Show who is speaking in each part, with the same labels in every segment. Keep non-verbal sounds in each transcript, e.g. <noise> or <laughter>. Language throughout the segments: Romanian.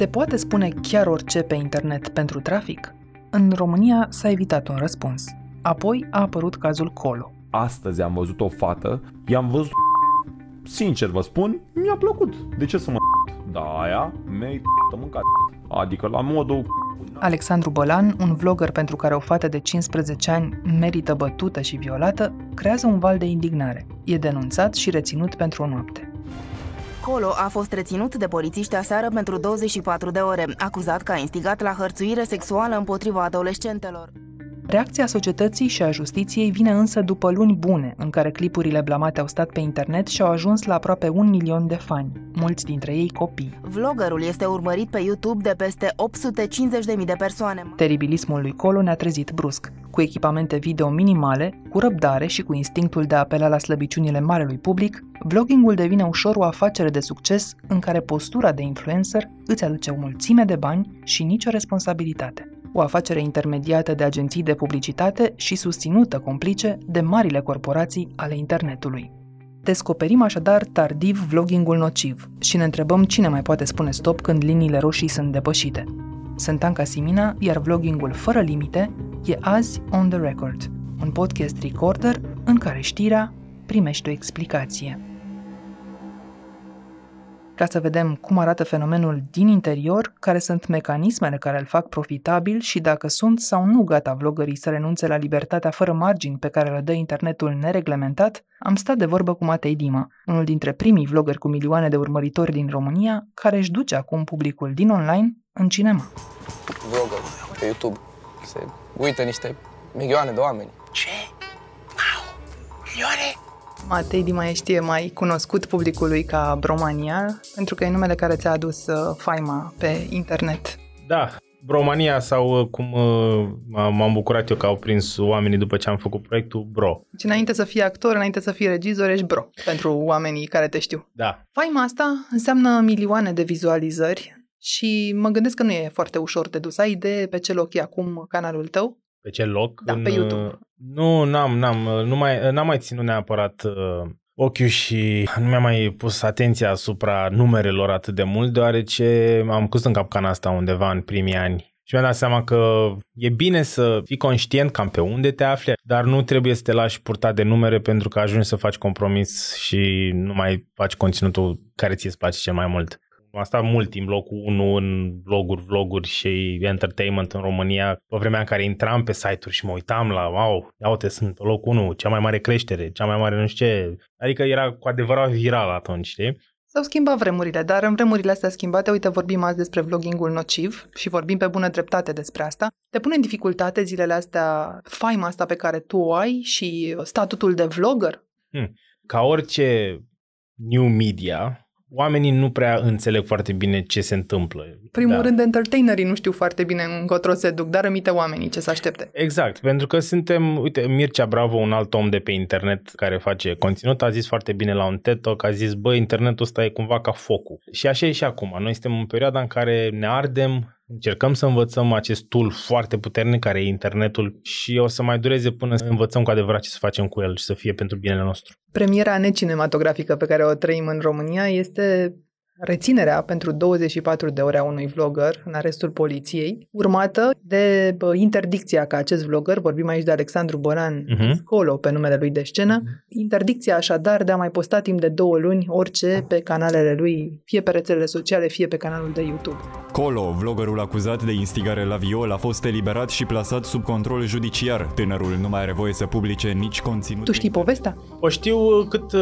Speaker 1: Se poate spune chiar orice pe internet pentru trafic? În România s-a evitat un răspuns. Apoi a apărut cazul Colo.
Speaker 2: Astăzi am văzut o fată, i-am văzut <laughs> Sincer vă spun, mi-a plăcut. De ce să mă <laughs> Da, aia mi-ai <laughs> mâncat. Adică la modul
Speaker 1: Alexandru Bălan, un vlogger pentru care o fată de 15 ani merită bătută și violată, creează un val de indignare. E denunțat și reținut pentru o noapte.
Speaker 3: Colo a fost reținut de polițiști aseară pentru 24 de ore, acuzat că a instigat la hărțuire sexuală împotriva adolescentelor.
Speaker 1: Reacția societății și a justiției vine însă după luni bune, în care clipurile blamate au stat pe internet și au ajuns la aproape un milion de fani, mulți dintre ei copii.
Speaker 3: Vloggerul este urmărit pe YouTube de peste 850.000 de persoane.
Speaker 1: Teribilismul lui Colo ne-a trezit brusc. Cu echipamente video minimale, cu răbdare și cu instinctul de a apela la slăbiciunile marelui public, vloggingul devine ușor o afacere de succes în care postura de influencer îți aduce o mulțime de bani și nicio responsabilitate o afacere intermediată de agenții de publicitate și susținută complice de marile corporații ale internetului. Descoperim așadar tardiv vloggingul nociv și ne întrebăm cine mai poate spune stop când liniile roșii sunt depășite. Sunt Anca Simina, iar vloggingul fără limite e azi On The Record, un podcast recorder în care știrea primește o explicație ca să vedem cum arată fenomenul din interior, care sunt mecanismele care îl fac profitabil și dacă sunt sau nu gata vlogării să renunțe la libertatea fără margini pe care le dă internetul nereglementat, am stat de vorbă cu Matei Dima, unul dintre primii vloggeri cu milioane de urmăritori din România, care își duce acum publicul din online în cinema.
Speaker 4: Vlogger pe YouTube. Se uită niște milioane de oameni.
Speaker 1: Matei Dima ești mai cunoscut publicului ca Bromania, pentru că e numele care ți-a adus uh, faima pe internet.
Speaker 5: Da, Bromania sau uh, cum uh, m-am bucurat eu că au prins oamenii după ce am făcut proiectul, Bro.
Speaker 1: Și înainte să fii actor, înainte să fii regizor, ești Bro, pentru oamenii care te știu.
Speaker 5: Da.
Speaker 1: Faima asta înseamnă milioane de vizualizări și mă gândesc că nu e foarte ușor de dus. Ai idee pe ce loc e acum canalul tău?
Speaker 5: Pe ce loc?
Speaker 1: Da,
Speaker 5: în,
Speaker 1: pe YouTube.
Speaker 5: Nu, n-am, n-am, nu mai, n-am mai ținut neapărat uh, ochiul și nu mi-am mai pus atenția asupra numerelor atât de mult, deoarece am cus în capcana asta undeva în primii ani. Și mi-am dat seama că e bine să fii conștient cam pe unde te afli, dar nu trebuie să te lași purta de numere pentru că ajungi să faci compromis și nu mai faci conținutul care ți-e place cel mai mult. Am stat mult timp locul 1 în bloguri, vloguri și entertainment în România, pe vremea în care intram pe site-uri și mă uitam la, wow, ia uite, sunt pe locul 1, cea mai mare creștere, cea mai mare nu știu ce. Adică era cu adevărat viral atunci, știi?
Speaker 1: S-au schimbat vremurile, dar în vremurile astea schimbate, uite, vorbim azi despre vloggingul nociv și vorbim pe bună dreptate despre asta. Te pune în dificultate zilele astea faima asta pe care tu o ai și statutul de vlogger?
Speaker 5: Hmm. Ca orice new media, oamenii nu prea înțeleg foarte bine ce se întâmplă.
Speaker 1: Primul da. rând, entertainerii nu știu foarte bine încotro se duc, dar rămite oamenii ce să aștepte.
Speaker 5: Exact, pentru că suntem, uite, Mircea Bravo, un alt om de pe internet care face conținut, a zis foarte bine la un TED Talk, a zis, bă, internetul ăsta e cumva ca focul. Și așa e și acum. Noi suntem în perioada în care ne ardem, Încercăm să învățăm acest tool foarte puternic care e internetul și o să mai dureze până să învățăm cu adevărat ce să facem cu el și să fie pentru binele nostru.
Speaker 1: Premiera necinematografică pe care o trăim în România este reținerea pentru 24 de ore a unui vlogger în arestul poliției, urmată de interdicția ca acest vlogger, vorbim aici de Alexandru Boran, uh-huh. Scolo pe numele lui de scenă, uh-huh. interdicția așadar de a mai posta timp de două luni orice pe canalele lui, fie pe rețelele sociale, fie pe canalul de YouTube.
Speaker 6: Colo, vloggerul acuzat de instigare la viol, a fost eliberat și plasat sub control judiciar. Tânărul nu mai are voie să publice nici conținut.
Speaker 1: Tu știi povestea?
Speaker 5: O știu cât uh,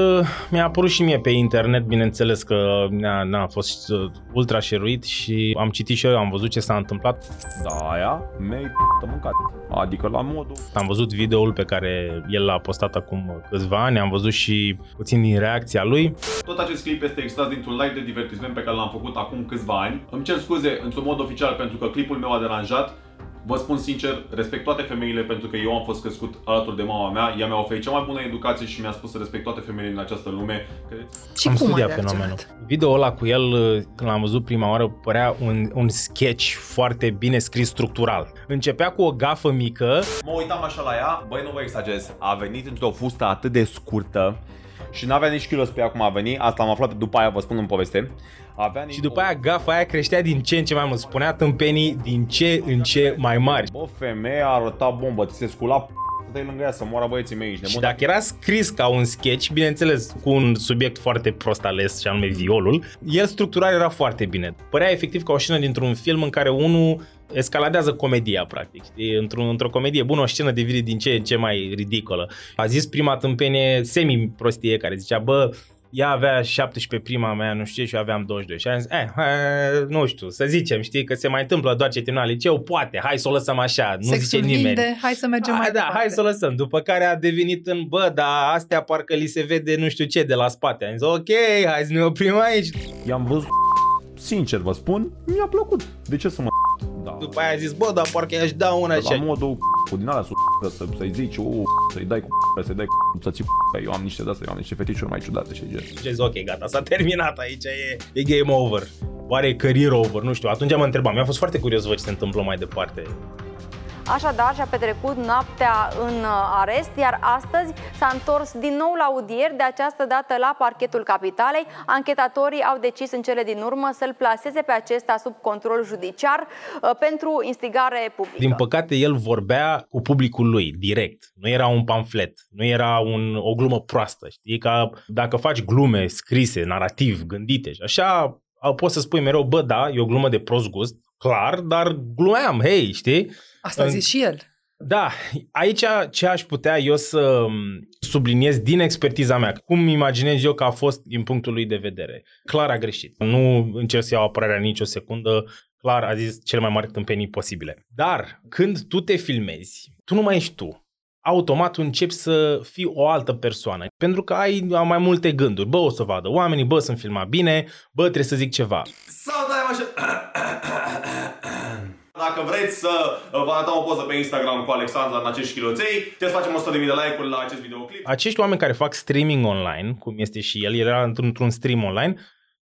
Speaker 5: mi-a apărut și mie pe internet, bineînțeles că ne-a na, a fost uh, ultra șeruit și am citit și eu, am văzut ce s-a întâmplat.
Speaker 2: Da, aia mi-ai mâncat. Adică la modul...
Speaker 5: Am văzut videoul pe care el l-a postat acum câțiva ani, am văzut și puțin din reacția lui.
Speaker 2: Tot acest clip este extras dintr-un live de divertisment pe care l-am făcut acum câțiva ani. Îmi cer scuze într-un mod oficial pentru că clipul meu a deranjat. Vă spun sincer, respect toate femeile pentru că eu am fost crescut alături de mama mea. Ea mi-a oferit cea mai bună educație și mi-a spus să respect toate femeile din această lume.
Speaker 1: Și
Speaker 5: am
Speaker 1: cum
Speaker 5: studiat
Speaker 1: fenomenul.
Speaker 5: Video ăla cu el, când l-am văzut prima oară, părea un, un sketch foarte bine scris structural. Începea cu o gafă mică.
Speaker 2: Mă uitam așa la ea, băi nu vă exagerez, a venit într-o fustă atât de scurtă, și n-avea nici kilos pe ea cum a venit, asta am aflat după aia, vă spun în poveste. Avea nici
Speaker 5: Și după aia gafa aia creștea din ce în ce mai mult. Spunea tâmpenii din ce în ce mai mari.
Speaker 2: Bă, femeia arăta bombă, ți se scula p- de lângă ea să moară băieții mei aici.
Speaker 5: Și dacă era scris ca un sketch, bineînțeles, cu un subiect foarte prost ales, și anume violul, el structurat era foarte bine. Părea efectiv ca o scenă dintr-un film în care unul escaladează comedia, practic. Știi? Într-o, într-o comedie bună, o scenă devine din ce în ce mai ridicolă. A zis prima tâmpenie semi-prostie care zicea, bă, ea avea 17 prima mea, nu știu ce, și eu aveam 22. Și am zis, eh, eh, nu știu, să zicem, știi, că se mai întâmplă doar ce termina liceu, poate, hai să o lăsăm așa, nu
Speaker 1: Sexul
Speaker 5: zice nimeni.
Speaker 1: vinde, hai să mergem mai
Speaker 5: Hai, da,
Speaker 1: departe.
Speaker 5: hai să o lăsăm. După care a devenit în, bă, dar astea parcă li se vede nu știu ce de la spate. Am zis, ok, hai să ne oprim aici.
Speaker 2: I-am văzut, sincer vă spun, mi-a plăcut. De ce să mă da.
Speaker 5: După aia a zis, bă, dar parcă i-aș da una
Speaker 2: La
Speaker 5: și
Speaker 2: modul cu din alea să, să, să-i zici, u, să-i dai cu să-i dai cu să ții Eu am niște de-astea, eu am niște fetișuri mai ciudate și gen.
Speaker 5: Și zis, ok, gata, s-a terminat aici, e, e game over. Oare e career over? Nu știu, atunci mă întrebam. Mi-a fost foarte curios să văd ce se întâmplă mai departe.
Speaker 7: Așadar, și-a petrecut noaptea în uh, arest, iar astăzi s-a întors din nou la audieri, de această dată la parchetul capitalei. Anchetatorii au decis în cele din urmă să-l plaseze pe acesta sub control judiciar uh, pentru instigare publică.
Speaker 5: Din păcate, el vorbea cu publicul lui, direct. Nu era un pamflet, nu era un, o glumă proastă. Știi, ca dacă faci glume scrise, narrativ, gândite și așa, poți să spui mereu, bă, da, e o glumă de prost gust, clar, dar glumeam, hei, știi?
Speaker 1: Asta a
Speaker 5: În-
Speaker 1: zis și el.
Speaker 5: Da, aici ce aș putea eu să subliniez din expertiza mea, cum imaginez eu că a fost din punctul lui de vedere. Clar a greșit. Nu încerc să iau apărarea nicio secundă, clar a zis cele mai mari tâmpenii posibile. Dar când tu te filmezi, tu nu mai ești tu. Automat tu începi să fii o altă persoană. Pentru că ai mai multe gânduri. Bă, o să vadă oamenii, bă, sunt filmat bine, bă, trebuie să zic ceva.
Speaker 2: Salutare, așa. Dacă vreți să vă arătăm o poză pe Instagram cu Alexandra în acești chiloței, trebuie să facem 100.000 de like-uri la acest videoclip.
Speaker 5: acești oameni care fac streaming online, cum este și el, el era într- într-un stream online,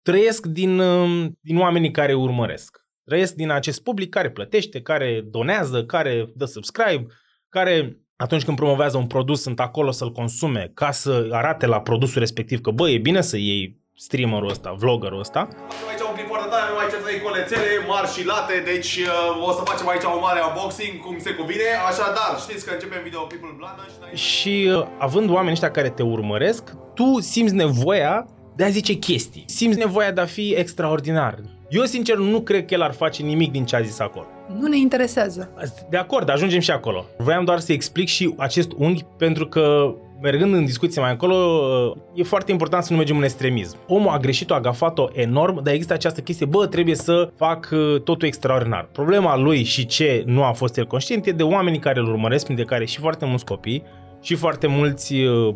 Speaker 5: trăiesc din, um, din oamenii care îi urmăresc. Trăiesc din acest public care plătește, care donează, care dă subscribe, care atunci când promovează un produs sunt acolo să-l consume ca să arate la produsul respectiv că bă, e bine să iei streamerul ăsta, vloggerul ăsta.
Speaker 2: Facem aici un clip foarte tare, avem aici trei colețele mari și late, deci uh, o să facem aici un mare unboxing, cum se cuvine. Așadar, știți că începem videoclipul Blană și înainte-
Speaker 5: Și uh, având oamenii ăștia care te urmăresc, tu simți nevoia de a zice chestii. Simți nevoia de a fi extraordinar. Eu, sincer, nu cred că el ar face nimic din ce a zis acolo.
Speaker 1: Nu ne interesează.
Speaker 5: De acord, ajungem și acolo. Vreau doar să explic și acest unghi pentru că mergând în discuție mai încolo, e foarte important să nu mergem în extremism. Omul a greșit-o, a gafat-o enorm, dar există această chestie, bă, trebuie să fac uh, totul extraordinar. Problema lui și ce nu a fost el conștient e de oamenii care îl urmăresc, printre care și foarte mulți copii și foarte mulți uh,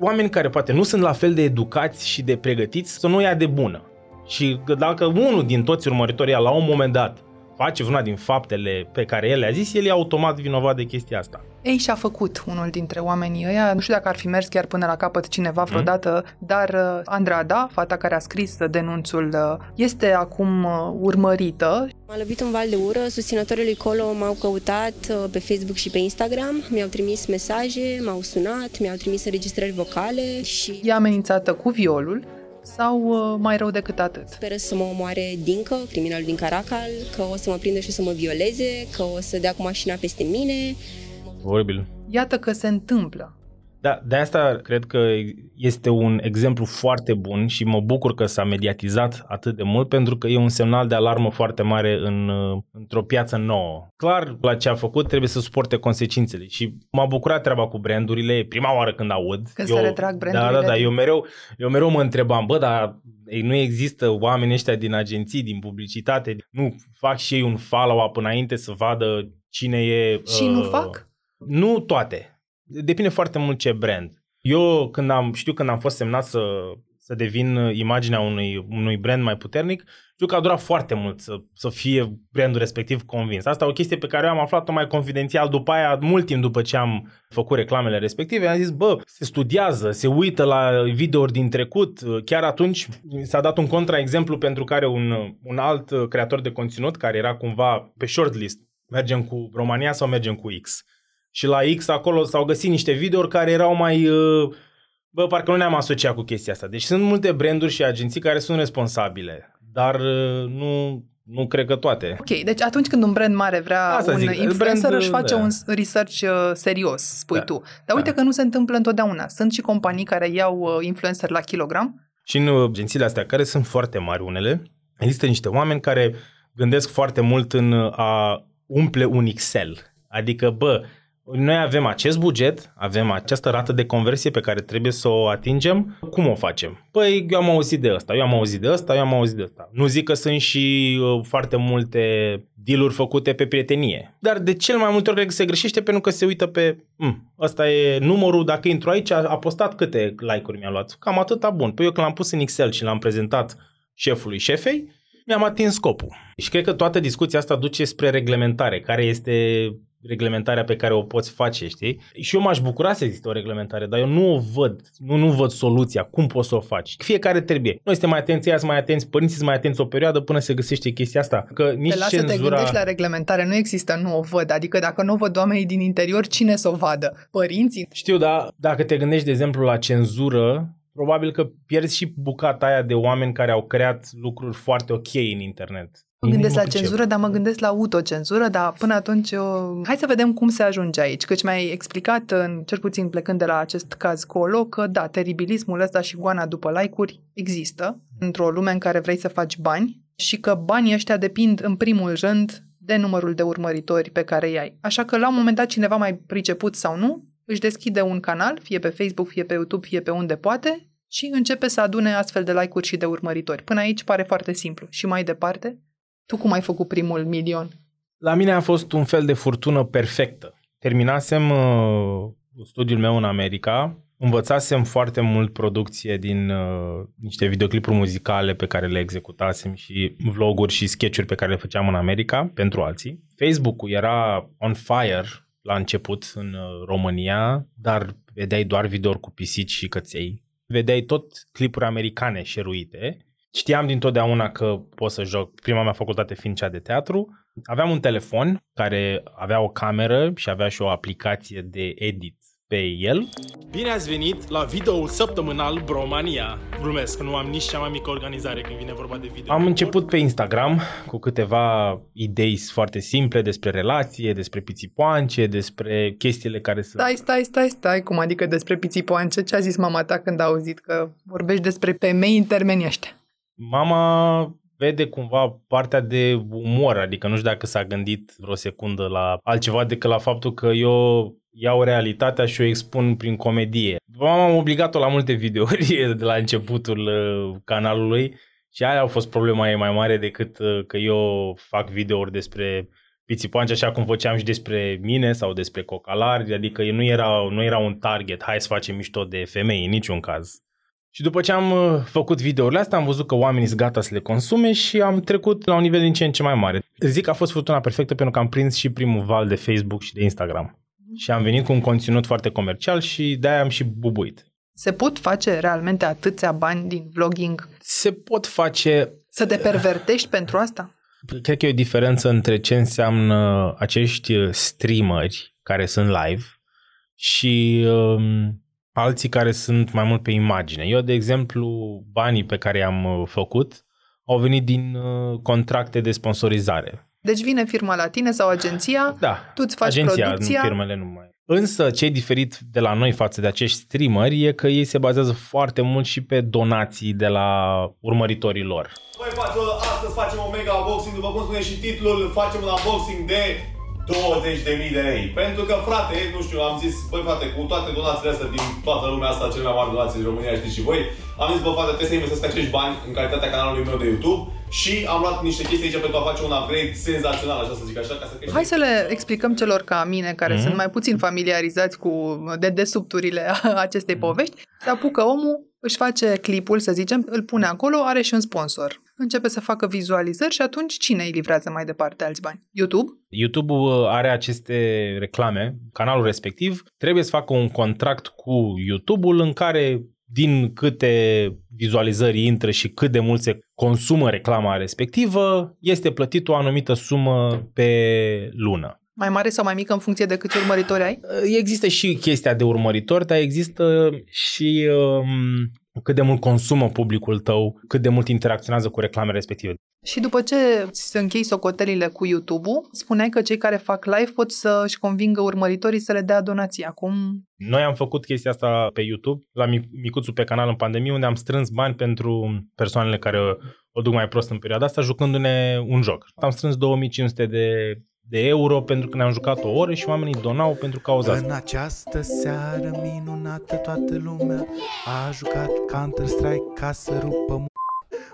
Speaker 5: oameni care poate nu sunt la fel de educați și de pregătiți să nu ia de bună. Și că dacă unul din toți urmăritorii ăia, la un moment dat face vreuna din faptele pe care el le-a zis, el e automat vinovat de chestia asta.
Speaker 1: Ei și-a făcut unul dintre oamenii ăia, nu știu dacă ar fi mers chiar până la capăt cineva vreodată, dar uh, Andrada, fata care a scris denunțul, uh, este acum uh, urmărită.
Speaker 8: M-a lovit un val de ură, susținătorii lui Colo m-au căutat uh, pe Facebook și pe Instagram, mi-au trimis mesaje, m-au sunat, mi-au trimis înregistrări vocale și
Speaker 1: E amenințată cu violul sau uh, mai rău decât atât.
Speaker 8: speră să mă omoare Dincă, criminalul din Caracal, că o să mă prindă și o să mă violeze, că o să dea cu mașina peste mine.
Speaker 5: Oribil.
Speaker 1: Iată că se întâmplă.
Speaker 5: Da, de asta cred că este un exemplu foarte bun și mă bucur că s-a mediatizat atât de mult pentru că e un semnal de alarmă foarte mare în, într-o piață nouă. Clar, la ce a făcut trebuie să suporte consecințele și m-a bucurat treaba cu brandurile, e prima oară când aud.
Speaker 1: Când
Speaker 5: eu,
Speaker 1: se retrag
Speaker 5: Da,
Speaker 1: brandurile
Speaker 5: da, da,
Speaker 1: din-
Speaker 5: eu mereu, eu mereu mă întrebam, bă, dar ei, nu există oameni ăștia din agenții, din publicitate, nu fac și ei un follow-up înainte să vadă cine e...
Speaker 1: Și nu fac?
Speaker 5: Nu toate. Depinde foarte mult ce brand. Eu când am, știu când am fost semnat să, să devin imaginea unui, unui brand mai puternic, știu că a durat foarte mult să, să fie brandul respectiv convins. Asta e o chestie pe care eu am aflat-o mai confidențial după aia, mult timp după ce am făcut reclamele respective. Am zis, bă, se studiază, se uită la videouri din trecut. Chiar atunci s-a dat un contraexemplu pentru care un, un alt creator de conținut, care era cumva pe shortlist, mergem cu România sau mergem cu X? Și la X acolo s-au găsit niște videouri care erau mai uh, Bă, parcă nu ne-am asociat cu chestia asta. Deci sunt multe branduri și agenții care sunt responsabile, dar uh, nu, nu cred că toate.
Speaker 1: Ok, deci atunci când un brand mare vrea
Speaker 5: Asta
Speaker 1: un
Speaker 5: zic,
Speaker 1: influencer,
Speaker 5: brand,
Speaker 1: își face
Speaker 5: da.
Speaker 1: un research uh, serios, spui
Speaker 5: Da.
Speaker 1: tu. Dar uite
Speaker 5: Da.
Speaker 1: că nu se întâmplă întotdeauna. Sunt și companii care iau uh, influencer la kilogram.
Speaker 5: Și în uh, agențiile astea, care sunt foarte mari unele, există niște oameni care gândesc foarte mult în uh, a umple un Excel. Adică, bă, noi avem acest buget, avem această rată de conversie pe care trebuie să o atingem. Cum o facem? Păi, eu am auzit de asta, eu am auzit de asta, eu am auzit de asta. Nu zic că sunt și uh, foarte multe dealuri făcute pe prietenie. Dar de cel mai multe ori cred că se greșește pentru că se uită pe "Hm, ăsta e numărul, dacă intru aici, a, a postat câte like-uri mi-a luat. Cam atâta bun. Păi eu când l-am pus în Excel și l-am prezentat șefului șefei, mi-am atins scopul. Și cred că toată discuția asta duce spre reglementare. Care este reglementarea pe care o poți face, știi? Și eu m-aș bucura să existe o reglementare, dar eu nu o văd, nu, nu văd soluția, cum poți să o faci. Fiecare trebuie. Noi suntem mai atenți, ea sunt mai atenți, părinții sunt mai atenți o perioadă până se găsește chestia asta. Că nici
Speaker 1: Te lasă să te
Speaker 5: cenzura...
Speaker 1: gândești la reglementare. Nu există, nu o văd. Adică dacă nu o văd oamenii din interior, cine să o vadă? Părinții?
Speaker 5: Știu, dar dacă te gândești, de exemplu, la cenzură, probabil că pierzi și bucata aia de oameni care au creat lucruri foarte ok în internet.
Speaker 1: Mă gândesc
Speaker 5: Nu
Speaker 1: la
Speaker 5: pricep.
Speaker 1: cenzură, dar mă gândesc la autocenzură, dar până atunci eu... hai să vedem cum se ajunge aici. Căci mi-ai explicat, în, cel puțin plecând de la acest caz colo, că da, teribilismul ăsta și goana după like-uri există într-o lume în care vrei să faci bani și că banii ăștia depind în primul rând de numărul de urmăritori pe care îi ai. Așa că la un moment dat cineva mai priceput sau nu, își deschide un canal, fie pe Facebook, fie pe YouTube, fie pe unde poate și începe să adune astfel de like-uri și de urmăritori. Până aici pare foarte simplu. Și mai departe, tu cum ai făcut primul milion?
Speaker 5: La mine a fost un fel de furtună perfectă. Terminasem uh, studiul meu în America, învățasem foarte mult producție din uh, niște videoclipuri muzicale pe care le executasem și vloguri și sketchuri pe care le făceam în America pentru alții. Facebook-ul era on fire la început în uh, România, dar vedeai doar videouri cu pisici și căței. Vedeai tot clipuri americane șeruite. Știam dintotdeauna că pot să joc, prima mea facultate fiind cea de teatru. Aveam un telefon care avea o cameră și avea și o aplicație de edit pe el.
Speaker 9: Bine ați venit la videoul săptămânal Bromania. Glumesc, nu am nici cea mai mică organizare când vine vorba de video.
Speaker 5: Am început pe Instagram cu câteva idei foarte simple despre relație, despre pițipoance, despre chestiile care sunt...
Speaker 1: Stai, stai, stai, stai, cum adică despre pițipoance? Ce a zis mama ta când a auzit că vorbești despre femei în termeni ăștia?
Speaker 5: Mama vede cumva partea de umor, adică nu știu dacă s-a gândit vreo secundă la altceva decât la faptul că eu iau realitatea și o expun prin comedie. Mama am obligat-o la multe videouri <laughs> de la începutul uh, canalului și aia a fost problema ei mai mare decât uh, că eu fac videouri despre pițipoanci așa cum făceam și despre mine sau despre cocalari, adică nu era, nu era un target, hai să facem mișto de femei, în niciun caz. Și după ce am uh, făcut videourile astea, am văzut că oamenii sunt gata să le consume și am trecut la un nivel din ce în ce mai mare. Zic că a fost furtuna perfectă pentru că am prins și primul val de Facebook și de Instagram. Și am venit cu un conținut foarte comercial și de-aia am și bubuit.
Speaker 1: Se pot face realmente atâția bani din vlogging?
Speaker 5: Se pot face...
Speaker 1: Să te pervertești pentru asta?
Speaker 5: Cred că e o diferență între ce înseamnă acești uh, streameri care sunt live și um, alții care sunt mai mult pe imagine. Eu, de exemplu, banii pe care i-am uh, făcut au venit din uh, contracte de sponsorizare.
Speaker 1: Deci vine firma la tine sau agenția,
Speaker 5: Da,
Speaker 1: tu îți faci
Speaker 5: agenția,
Speaker 1: producția.
Speaker 5: nu firmele nu mai. Însă, ce e diferit de la noi față de acești streameri e că ei se bazează foarte mult și pe donații de la urmăritorii lor.
Speaker 2: Băi, față, astăzi facem un mega unboxing, după cum spune și titlul, facem un unboxing de 20.000 de lei. Pentru că, frate, nu știu, am zis, băi, frate, cu toate donațiile astea din toată lumea asta, cele mai mari donații din România, știți și voi, am zis, bă, frate, trebuie să investesc acești bani în calitatea canalului meu de YouTube și am luat niște chestii aici pentru a face un upgrade senzațional, așa să zic așa, ca să crești.
Speaker 1: Hai să le explicăm celor ca mine, care
Speaker 5: Mhm.
Speaker 1: sunt mai puțin familiarizați cu dedesubturile <laughs> acestei
Speaker 5: Mhm.
Speaker 1: povești, să apucă omul, își face clipul, să zicem, îl pune acolo, are și un sponsor. Începe să facă vizualizări și atunci cine îi livrează mai departe alți bani? YouTube?
Speaker 5: YouTube-ul uh, are aceste reclame, canalul respectiv trebuie să facă un contract cu YouTube-ul în care din câte vizualizări intră și cât de mult se consumă reclama respectivă, este plătit o anumită sumă pe lună.
Speaker 1: Mai mare sau mai mică în funcție de câți urmăritori ai?
Speaker 5: Există și chestia de urmăritori, dar există și um, cât de mult consumă publicul tău, cât de mult interacționează cu reclamele respective.
Speaker 1: Și după ce se închei socotelile cu YouTube-ul, spuneai că cei care fac live pot să-și convingă urmăritorii să le dea donații. Acum...
Speaker 5: Noi am făcut chestia asta pe YouTube, la Micuțul pe canal în pandemie, unde am strâns bani pentru persoanele care o duc mai prost în perioada asta, jucându-ne un joc. Am strâns 2500 de de euro pentru că ne-am jucat o oră și oamenii donau pentru cauza asta.
Speaker 10: În această seară minunată toată lumea a jucat Counter-Strike ca să rupă m-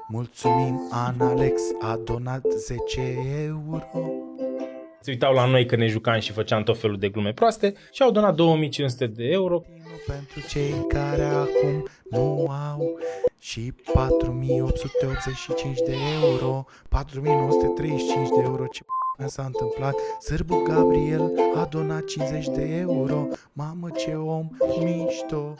Speaker 10: Mulțumim, Ana Alex a donat 10 euro.
Speaker 5: Se uitau la noi că ne jucam și făceam tot felul de glume proaste și au donat 2500 de euro.
Speaker 10: Pentru cei care acum nu au și 4885 de euro, 4935 de euro, ce s-a întâmplat Sârbu Gabriel a donat 50 de euro Mamă ce om mișto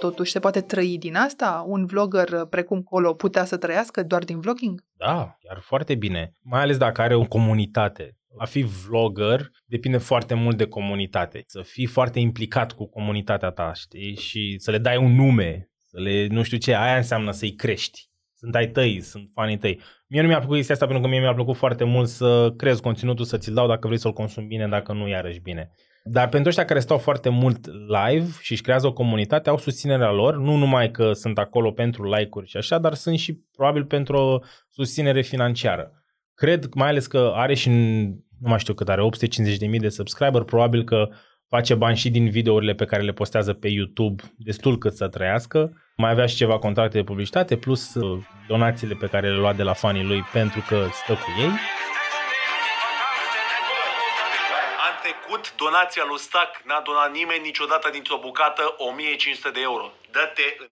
Speaker 1: Totuși se poate trăi din asta? Un vlogger precum Colo putea să trăiască doar din vlogging?
Speaker 5: Da, chiar foarte bine. Mai ales dacă are o comunitate. A fi vlogger depinde foarte mult de comunitate. Să fii foarte implicat cu comunitatea ta, știi? Și să le dai un nume, să le, nu știu ce, aia înseamnă să-i crești sunt ai tăi, sunt fanii tăi. Mie nu mi-a plăcut chestia asta pentru că mie mi-a plăcut foarte mult să crezi conținutul, să ți-l dau dacă vrei să-l consumi bine, dacă nu, iarăși bine. Dar pentru ăștia care stau foarte mult live și își creează o comunitate, au susținerea lor, nu numai că sunt acolo pentru like-uri și așa, dar sunt și probabil pentru o susținere financiară. Cred, mai ales că are și, nu mai știu cât are, 850.000 de subscriber, probabil că face bani și din videourile pe care le postează pe YouTube, destul cât să trăiască. Mai avea și ceva contracte de publicitate, plus uh, donațiile pe care le lua de la fanii lui pentru că stă cu ei.
Speaker 11: An trecut, donația lui Stac n-a donat nimeni niciodată dintr-o bucată 1500 de euro. Dă-te în...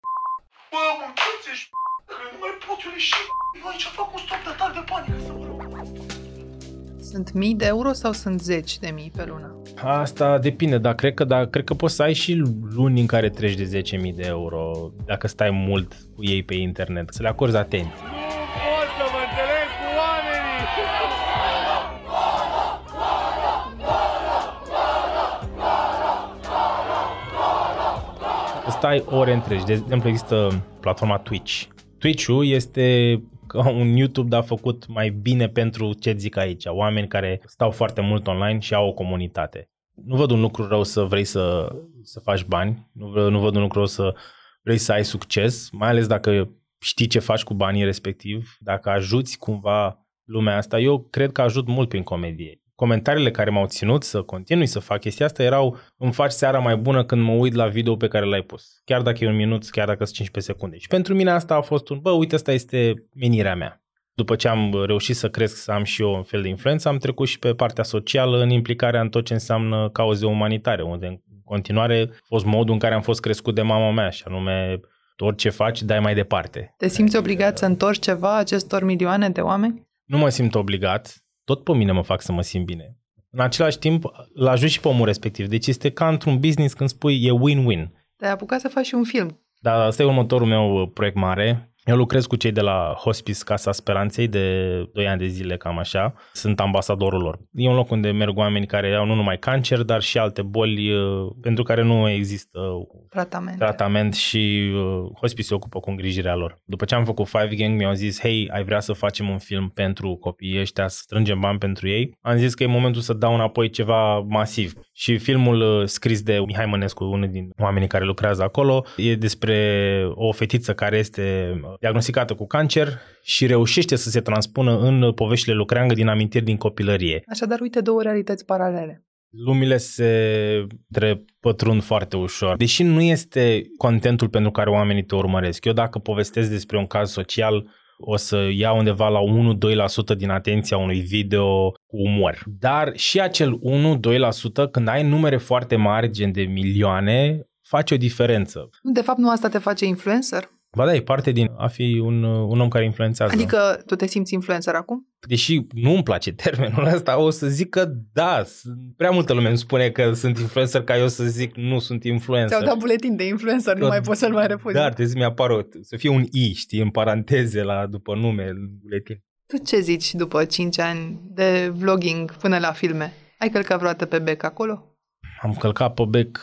Speaker 11: Bă, mâncați că nu mai pot eu ieși. Eu aici fac un stop de de panică să mă
Speaker 1: sunt mii de euro sau sunt zeci de mii pe lună?
Speaker 5: Asta depinde, dar cred că, dar cred că poți să ai și luni în care treci de 10.000 de euro dacă stai mult cu ei pe internet, să le acorzi atenție. stai ore întregi. De exemplu, există platforma Twitch. Twitch-ul este ca un YouTube dar făcut mai bine pentru ce zic aici, oameni care stau foarte mult online și au o comunitate. Nu văd un lucru rău să vrei să, să faci bani, nu, nu văd un lucru rău să vrei să ai succes, mai ales dacă știi ce faci cu banii respectiv, dacă ajuți cumva lumea asta. Eu cred că ajut mult prin comedie comentariile care m-au ținut să continui să fac chestia asta erau îmi faci seara mai bună când mă uit la video pe care l-ai pus. Chiar dacă e un minut, chiar dacă sunt 15 secunde. Și pentru mine asta a fost un, bă, uite, asta este menirea mea. După ce am reușit să cresc, să am și eu un fel de influență, am trecut și pe partea socială în implicarea în tot ce înseamnă cauze umanitare, unde în continuare a fost modul în care am fost crescut de mama mea, și anume orice faci, dai mai departe.
Speaker 1: Te simți obligat să întorci ceva acestor milioane de oameni?
Speaker 5: Nu mă simt obligat, tot pe mine mă fac să mă simt bine. În același timp, îl ajut și pe omul respectiv. Deci este ca într-un business când spui e win-win.
Speaker 1: Te-ai apucat să faci și un film.
Speaker 5: Da, asta e următorul meu proiect mare. Eu lucrez cu cei de la Hospice Casa Speranței de 2 ani de zile, cam așa. Sunt ambasadorul lor. E un loc unde merg oameni care au nu numai cancer, dar și alte boli uh, pentru care nu există
Speaker 1: tratament,
Speaker 5: tratament și uh, Hospice se ocupă cu îngrijirea lor. După ce am făcut Five Gang, mi-au zis, hei, ai vrea să facem un film pentru copiii ăștia, să strângem bani pentru ei. Am zis că e momentul să dau înapoi ceva masiv. Și filmul uh, scris de Mihai Mănescu, unul din oamenii care lucrează acolo, e despre o fetiță care este diagnosticată cu cancer și reușește să se transpună în poveștile lucreangă din amintiri din copilărie.
Speaker 1: Așadar, uite două realități paralele.
Speaker 5: Lumile se trepătrund foarte ușor. Deși nu este contentul pentru care oamenii te urmăresc. Eu dacă povestesc despre un caz social, o să iau undeva la 1-2% din atenția unui video cu umor. Dar și acel 1-2% când ai numere foarte mari, gen de milioane, face o diferență.
Speaker 1: De fapt, nu asta te face influencer?
Speaker 5: Ba da, e parte din a fi un, un om care influențează.
Speaker 1: Adică tu te simți influencer acum?
Speaker 5: Deși nu îmi place termenul ăsta, o să zic că da, prea multă lume îmi spune că sunt influencer ca eu să zic nu sunt influencer.
Speaker 1: Ți-au dat buletin de influencer, că, nu mai poți să-l mai refuzi.
Speaker 5: Da, trebuie să mi-apară, să fie un I, știi, în paranteze la după nume, buletin.
Speaker 1: Tu ce zici după 5 ani de vlogging până la filme? Ai călcat vreodată pe bec acolo?
Speaker 5: Am călcat pe bec...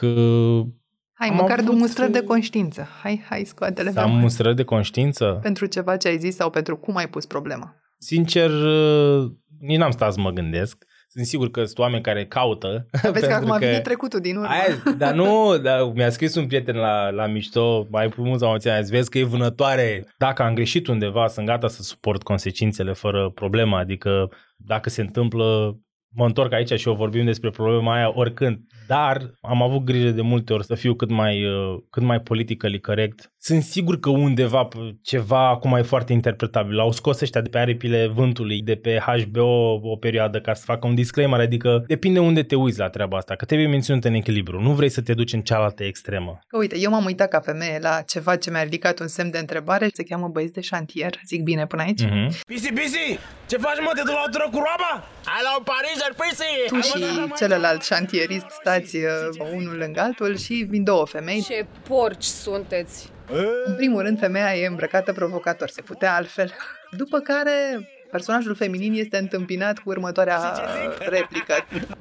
Speaker 5: Uh,
Speaker 1: Hai,
Speaker 5: am
Speaker 1: măcar
Speaker 5: avut,
Speaker 1: du mustrări de
Speaker 5: uh,
Speaker 1: conștiință. Hai, hai, scoate-le pe
Speaker 5: Să am
Speaker 1: mână.
Speaker 5: mustrări de conștiință?
Speaker 1: Pentru ceva ce ai zis sau pentru cum ai pus problema.
Speaker 5: Sincer, uh, nici n-am stat să mă gândesc. Sunt sigur că sunt oameni care caută.
Speaker 1: Vezi că <laughs>
Speaker 5: pentru
Speaker 1: acum vine trecutul din urmă.
Speaker 5: Aia, dar nu, <laughs> dar mi-a scris un prieten la, la mișto, mai frumos am auzit, azi, vezi că e vânătoare. Dacă am greșit undeva, sunt gata să suport consecințele fără problemă, adică dacă se întâmplă, mă întorc aici și o vorbim despre problema aia oricând. Dar am avut grijă de multe ori să fiu cât mai, uh, cât mai politically corect. Sunt sigur că undeva p- ceva acum e foarte interpretabil. Au scos ăștia de pe aripile vântului, de pe HBO o perioadă ca să facă un disclaimer, adică depinde unde te uiți la treaba asta, că trebuie menținut în echilibru. Nu vrei să te duci în cealaltă extremă.
Speaker 1: Că uite, eu m-am uitat ca femeie la ceva ce mi-a ridicat un semn de întrebare. Se cheamă băieți de șantier. Zic bine până aici?
Speaker 5: Mhm.
Speaker 12: Pisi, pisi! Ce faci, mă? Te duci la o tură cu roaba? Hai la un parizer, pisi!
Speaker 1: Tu și celălalt șantierist stați uh, unul lângă altul și vin două femei.
Speaker 13: Ce porci sunteți!
Speaker 1: În primul rând, femeia e îmbrăcată provocator, se putea altfel. După care, personajul feminin este întâmpinat cu următoarea replică.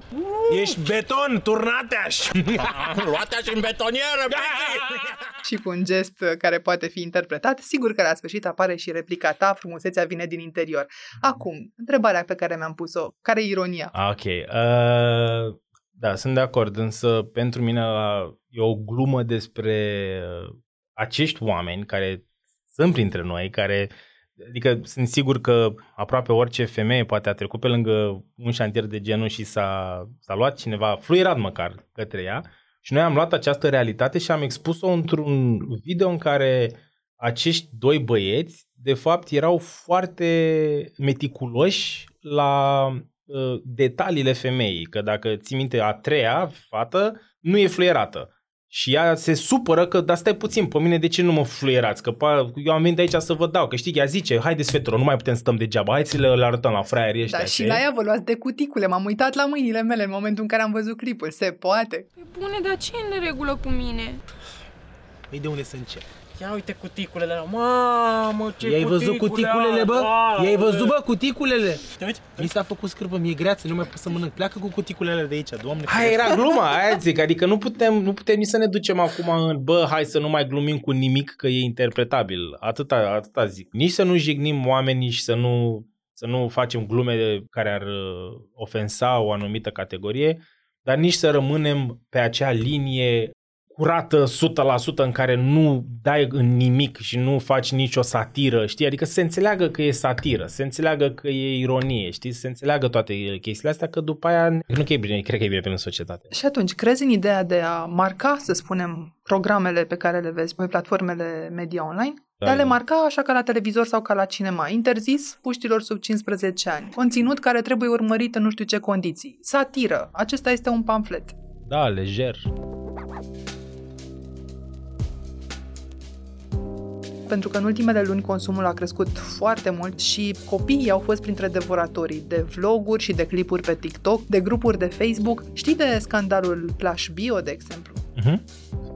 Speaker 1: <laughs>
Speaker 12: Ești beton, turnateaș! <laughs> Luateaș în betonieră, pisi!
Speaker 1: și cu un gest uh, care poate fi interpretat. Sigur că la sfârșit apare și replica ta, frumusețea vine din interior. Acum, întrebarea pe care mi-am pus-o, care e ironia?
Speaker 5: Ah, Ok. Uh, da, sunt de acord, însă pentru mine la, e o glumă despre uh, acești oameni care sunt printre noi, care Adică sunt sigur că aproape orice femeie poate a trecut pe lângă un șantier de genul și s-a, s-a luat cineva, fluierat măcar, către ea. Și noi am luat această realitate și am expus-o într-un video în care acești doi băieți, de fapt, erau foarte meticuloși la uh, detaliile femeii. Că dacă ții minte, a treia fată nu e fluierată. Și ea se supără că, dar stai puțin, pe mine de ce nu mă fluierați? Că pa, eu am venit aici să vă dau, că știi, ea zice, haideți fetelor, nu mai putem să stăm degeaba, hai să le, le arătăm la fraierii ăștia.
Speaker 1: Da, și
Speaker 5: știi?
Speaker 1: la ea vă luați de cuticule. M-am uitat la mâinile mele în momentul în care am văzut clipul. Se poate.
Speaker 13: Bune, dar ce e în regulă cu mine?
Speaker 9: Păi de unde să încep?
Speaker 12: Ia uite cuticulele alea, mamă, ce
Speaker 9: I-ai văzut
Speaker 12: cuticule
Speaker 9: cuticulele, bă?
Speaker 12: au,
Speaker 9: I-ai
Speaker 12: bă.
Speaker 9: văzut, bă, cuticulele?
Speaker 12: Te uiți?
Speaker 9: Mi s-a făcut scârbă, mi-e greață, nu mai pot să mănânc. Pleacă cu cuticulele de aici, doamne.
Speaker 5: Hai, era gluma, aia zic, adică nu putem, nu putem nici să ne ducem acum în, bă, hai să nu mai glumim cu nimic că e interpretabil. Atâta, atâta zic. Nici să nu jignim oamenii și să nu, să nu facem glume care ar uh, ofensa o anumită categorie, dar nici să rămânem pe acea linie curată 100% în care nu dai în nimic și nu faci nicio satiră, știi? Adică să se înțeleagă că e satiră, să se înțeleagă că e ironie, știi? Să se înțeleagă toate chestiile astea, că după aia nu că e bine, cred că e bine pentru societate.
Speaker 1: Și atunci, crezi în ideea de a marca, să spunem, programele pe care le vezi pe platformele media online?
Speaker 5: Da,
Speaker 1: de a le
Speaker 5: da.
Speaker 1: marca așa ca la televizor sau ca la cinema. Interzis puștilor sub 15 ani. Conținut care trebuie urmărit în nu știu ce condiții. Satiră. Acesta este un pamflet.
Speaker 5: Da, lejer.
Speaker 1: Pentru că în ultimele luni consumul a crescut foarte mult și copiii au fost printre devoratorii de vloguri și de clipuri pe TikTok, de grupuri de Facebook. Știi de scandalul Plash Bio, de exemplu?
Speaker 5: Uh-huh.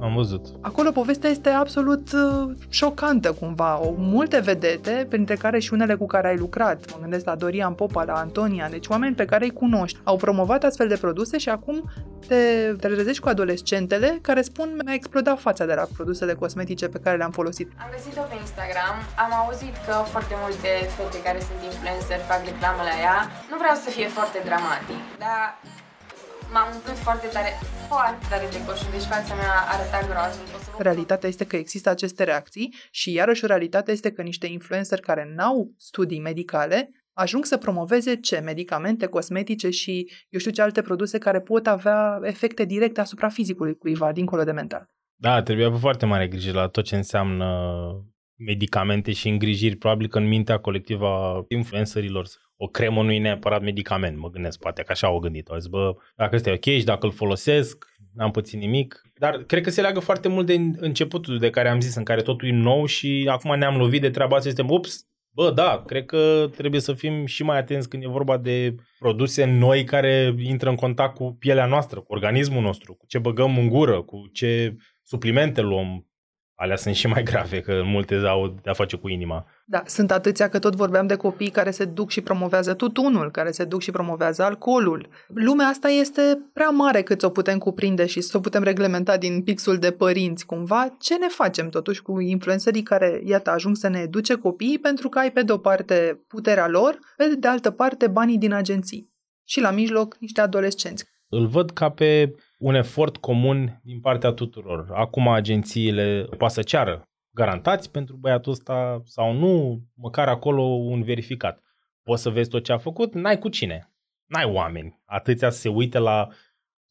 Speaker 5: Am văzut.
Speaker 1: Acolo povestea este absolut uh, șocantă cumva. O, multe vedete, printre care și unele cu care ai lucrat. Mă gândesc la Dorian Popa, la Antonia, deci oameni pe care îi cunoști. Au promovat astfel de produse și acum te, te trezești cu adolescentele care spun mi-a explodat fața de la produsele cosmetice pe care le-am folosit.
Speaker 14: Am găsit-o pe Instagram, am auzit că foarte multe fete care sunt influencer fac reclamă la ea. Nu vreau să fie foarte dramatic, dar m-am umplut foarte tare, foarte tare de coșul, deci fața mea arăta groaznic. O să vă
Speaker 1: Realitatea este că există aceste reacții și iarăși realitatea este că niște influenceri care n-au studii medicale ajung să promoveze ce? Medicamente, cosmetice și eu știu ce alte produse care pot avea efecte directe asupra fizicului cuiva, dincolo de mental.
Speaker 5: Da, trebuie avut foarte mare grijă la tot ce înseamnă medicamente și îngrijiri. Probabil că în mintea colectivă a influencerilor o cremă nu e neapărat medicament, mă gândesc, poate că așa au gândit. Au zis, bă, dacă ăsta e ok și dacă îl folosesc, n-am pățit nimic. Dar cred că se leagă foarte mult de începutul de care am zis, în care totul e nou și acum ne-am lovit de treaba asta, suntem, ups, Bă, da, cred că trebuie să fim și mai atenți când e vorba de produse noi care intră în contact cu pielea noastră, cu organismul nostru, cu ce băgăm în gură, cu ce suplimente luăm. Alea sunt și mai grave, că multe au de-a face cu inima.
Speaker 1: Da, sunt atâția că tot vorbeam de copii care se duc și promovează tutunul, care se duc și promovează alcoolul. Lumea asta este prea mare cât să o putem cuprinde și să o putem reglementa din pixul de părinți cumva. Ce ne facem totuși cu influencerii care, iată, ajung să ne educe copiii pentru că ai pe de o parte puterea lor, pe de altă parte banii din agenții. Și la mijloc niște adolescenți.
Speaker 5: Îl văd ca pe un efort comun din partea tuturor. Acum agențiile poate să ceară garantați pentru băiatul ăsta sau nu, măcar acolo un verificat. Poți să vezi tot ce a făcut, n-ai cu cine. N-ai oameni. Atâția să se uite la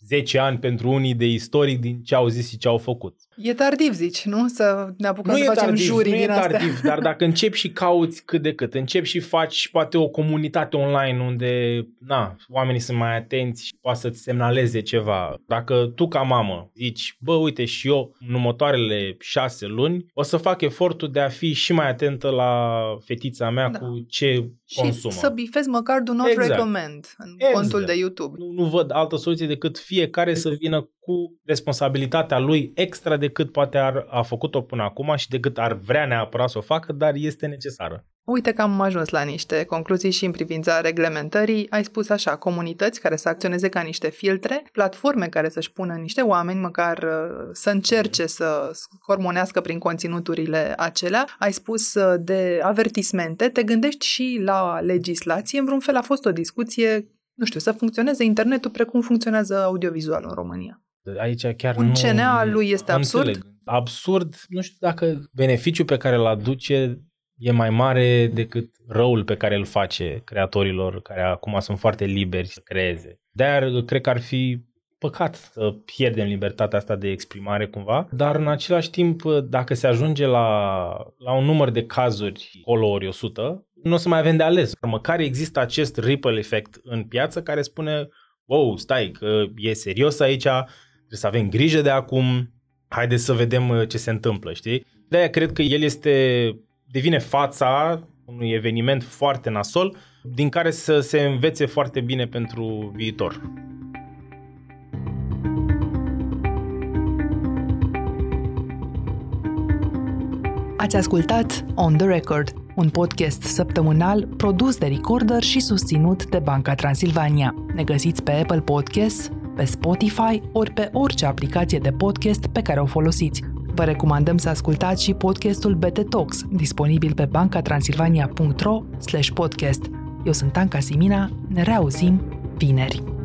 Speaker 5: 10 ani pentru unii de istoric din ce au zis și ce au făcut.
Speaker 1: E tardiv, zici, nu? Să ne apucăm
Speaker 5: nu
Speaker 1: să
Speaker 5: e
Speaker 1: facem
Speaker 5: tardiv,
Speaker 1: jurii
Speaker 5: nu
Speaker 1: din
Speaker 5: e
Speaker 1: astea.
Speaker 5: tardiv, dar dacă începi și cauți cât de cât, începi și faci poate o comunitate online unde na, oamenii sunt mai atenți și poate să-ți semnaleze ceva. Dacă tu ca mamă zici, bă, uite și eu în următoarele șase luni o să fac efortul de a fi și mai atentă la fetița mea da. cu ce
Speaker 1: Și
Speaker 5: consumă.
Speaker 1: să bifezi măcar do not
Speaker 5: Exact.
Speaker 1: recommend în
Speaker 5: Exact.
Speaker 1: contul de YouTube.
Speaker 5: Nu, nu văd altă soluție decât fiecare să vină cu responsabilitatea lui extra decât poate ar, a făcut-o până acum și decât ar vrea neapărat să o facă, dar este necesară.
Speaker 1: Uite că am ajuns la niște concluzii și în privința reglementării. Ai spus așa, comunități care să acționeze ca niște filtre, platforme care să-și pună niște oameni, măcar uh, să încerce să hormonească prin conținuturile acelea. Ai spus uh, de avertismente, te gândești și la legislație. În vreun fel a fost o discuție, nu știu, să funcționeze internetul precum funcționează audiovizualul în România.
Speaker 5: Aici chiar
Speaker 1: Un
Speaker 5: nu...
Speaker 1: CNA al lui este
Speaker 5: nu
Speaker 1: absurd?
Speaker 5: înțeleg. Absurd, nu știu dacă beneficiul pe care îl aduce e mai mare decât răul pe care îl face creatorilor care acum sunt foarte liberi să creeze. De-aia cred că ar fi păcat să pierdem libertatea asta de exprimare cumva, dar în același timp, dacă se ajunge la, la un număr de cazuri acolo ori 100, nu o să mai avem de ales. Măcar există acest ripple effect în piață care spune wow, stai, că e serios aici, trebuie să avem grijă de acum, haideți să vedem uh, ce se întâmplă, știi? De-aia cred că el este, devine fața unui eveniment foarte nasol, din care să se învețe foarte bine pentru viitor.
Speaker 1: Ați ascultat On The Record, un podcast săptămânal produs de Recorder și susținut de Banca Transilvania. Ne găsiți pe Apple Podcasts, pe Spotify ori pe orice aplicație de podcast pe care o folosiți. Vă recomandăm să ascultați și podcastul BT Talks, disponibil pe bancatransilvania.ro podcast. Eu sunt Anca Simina, ne reauzim vineri.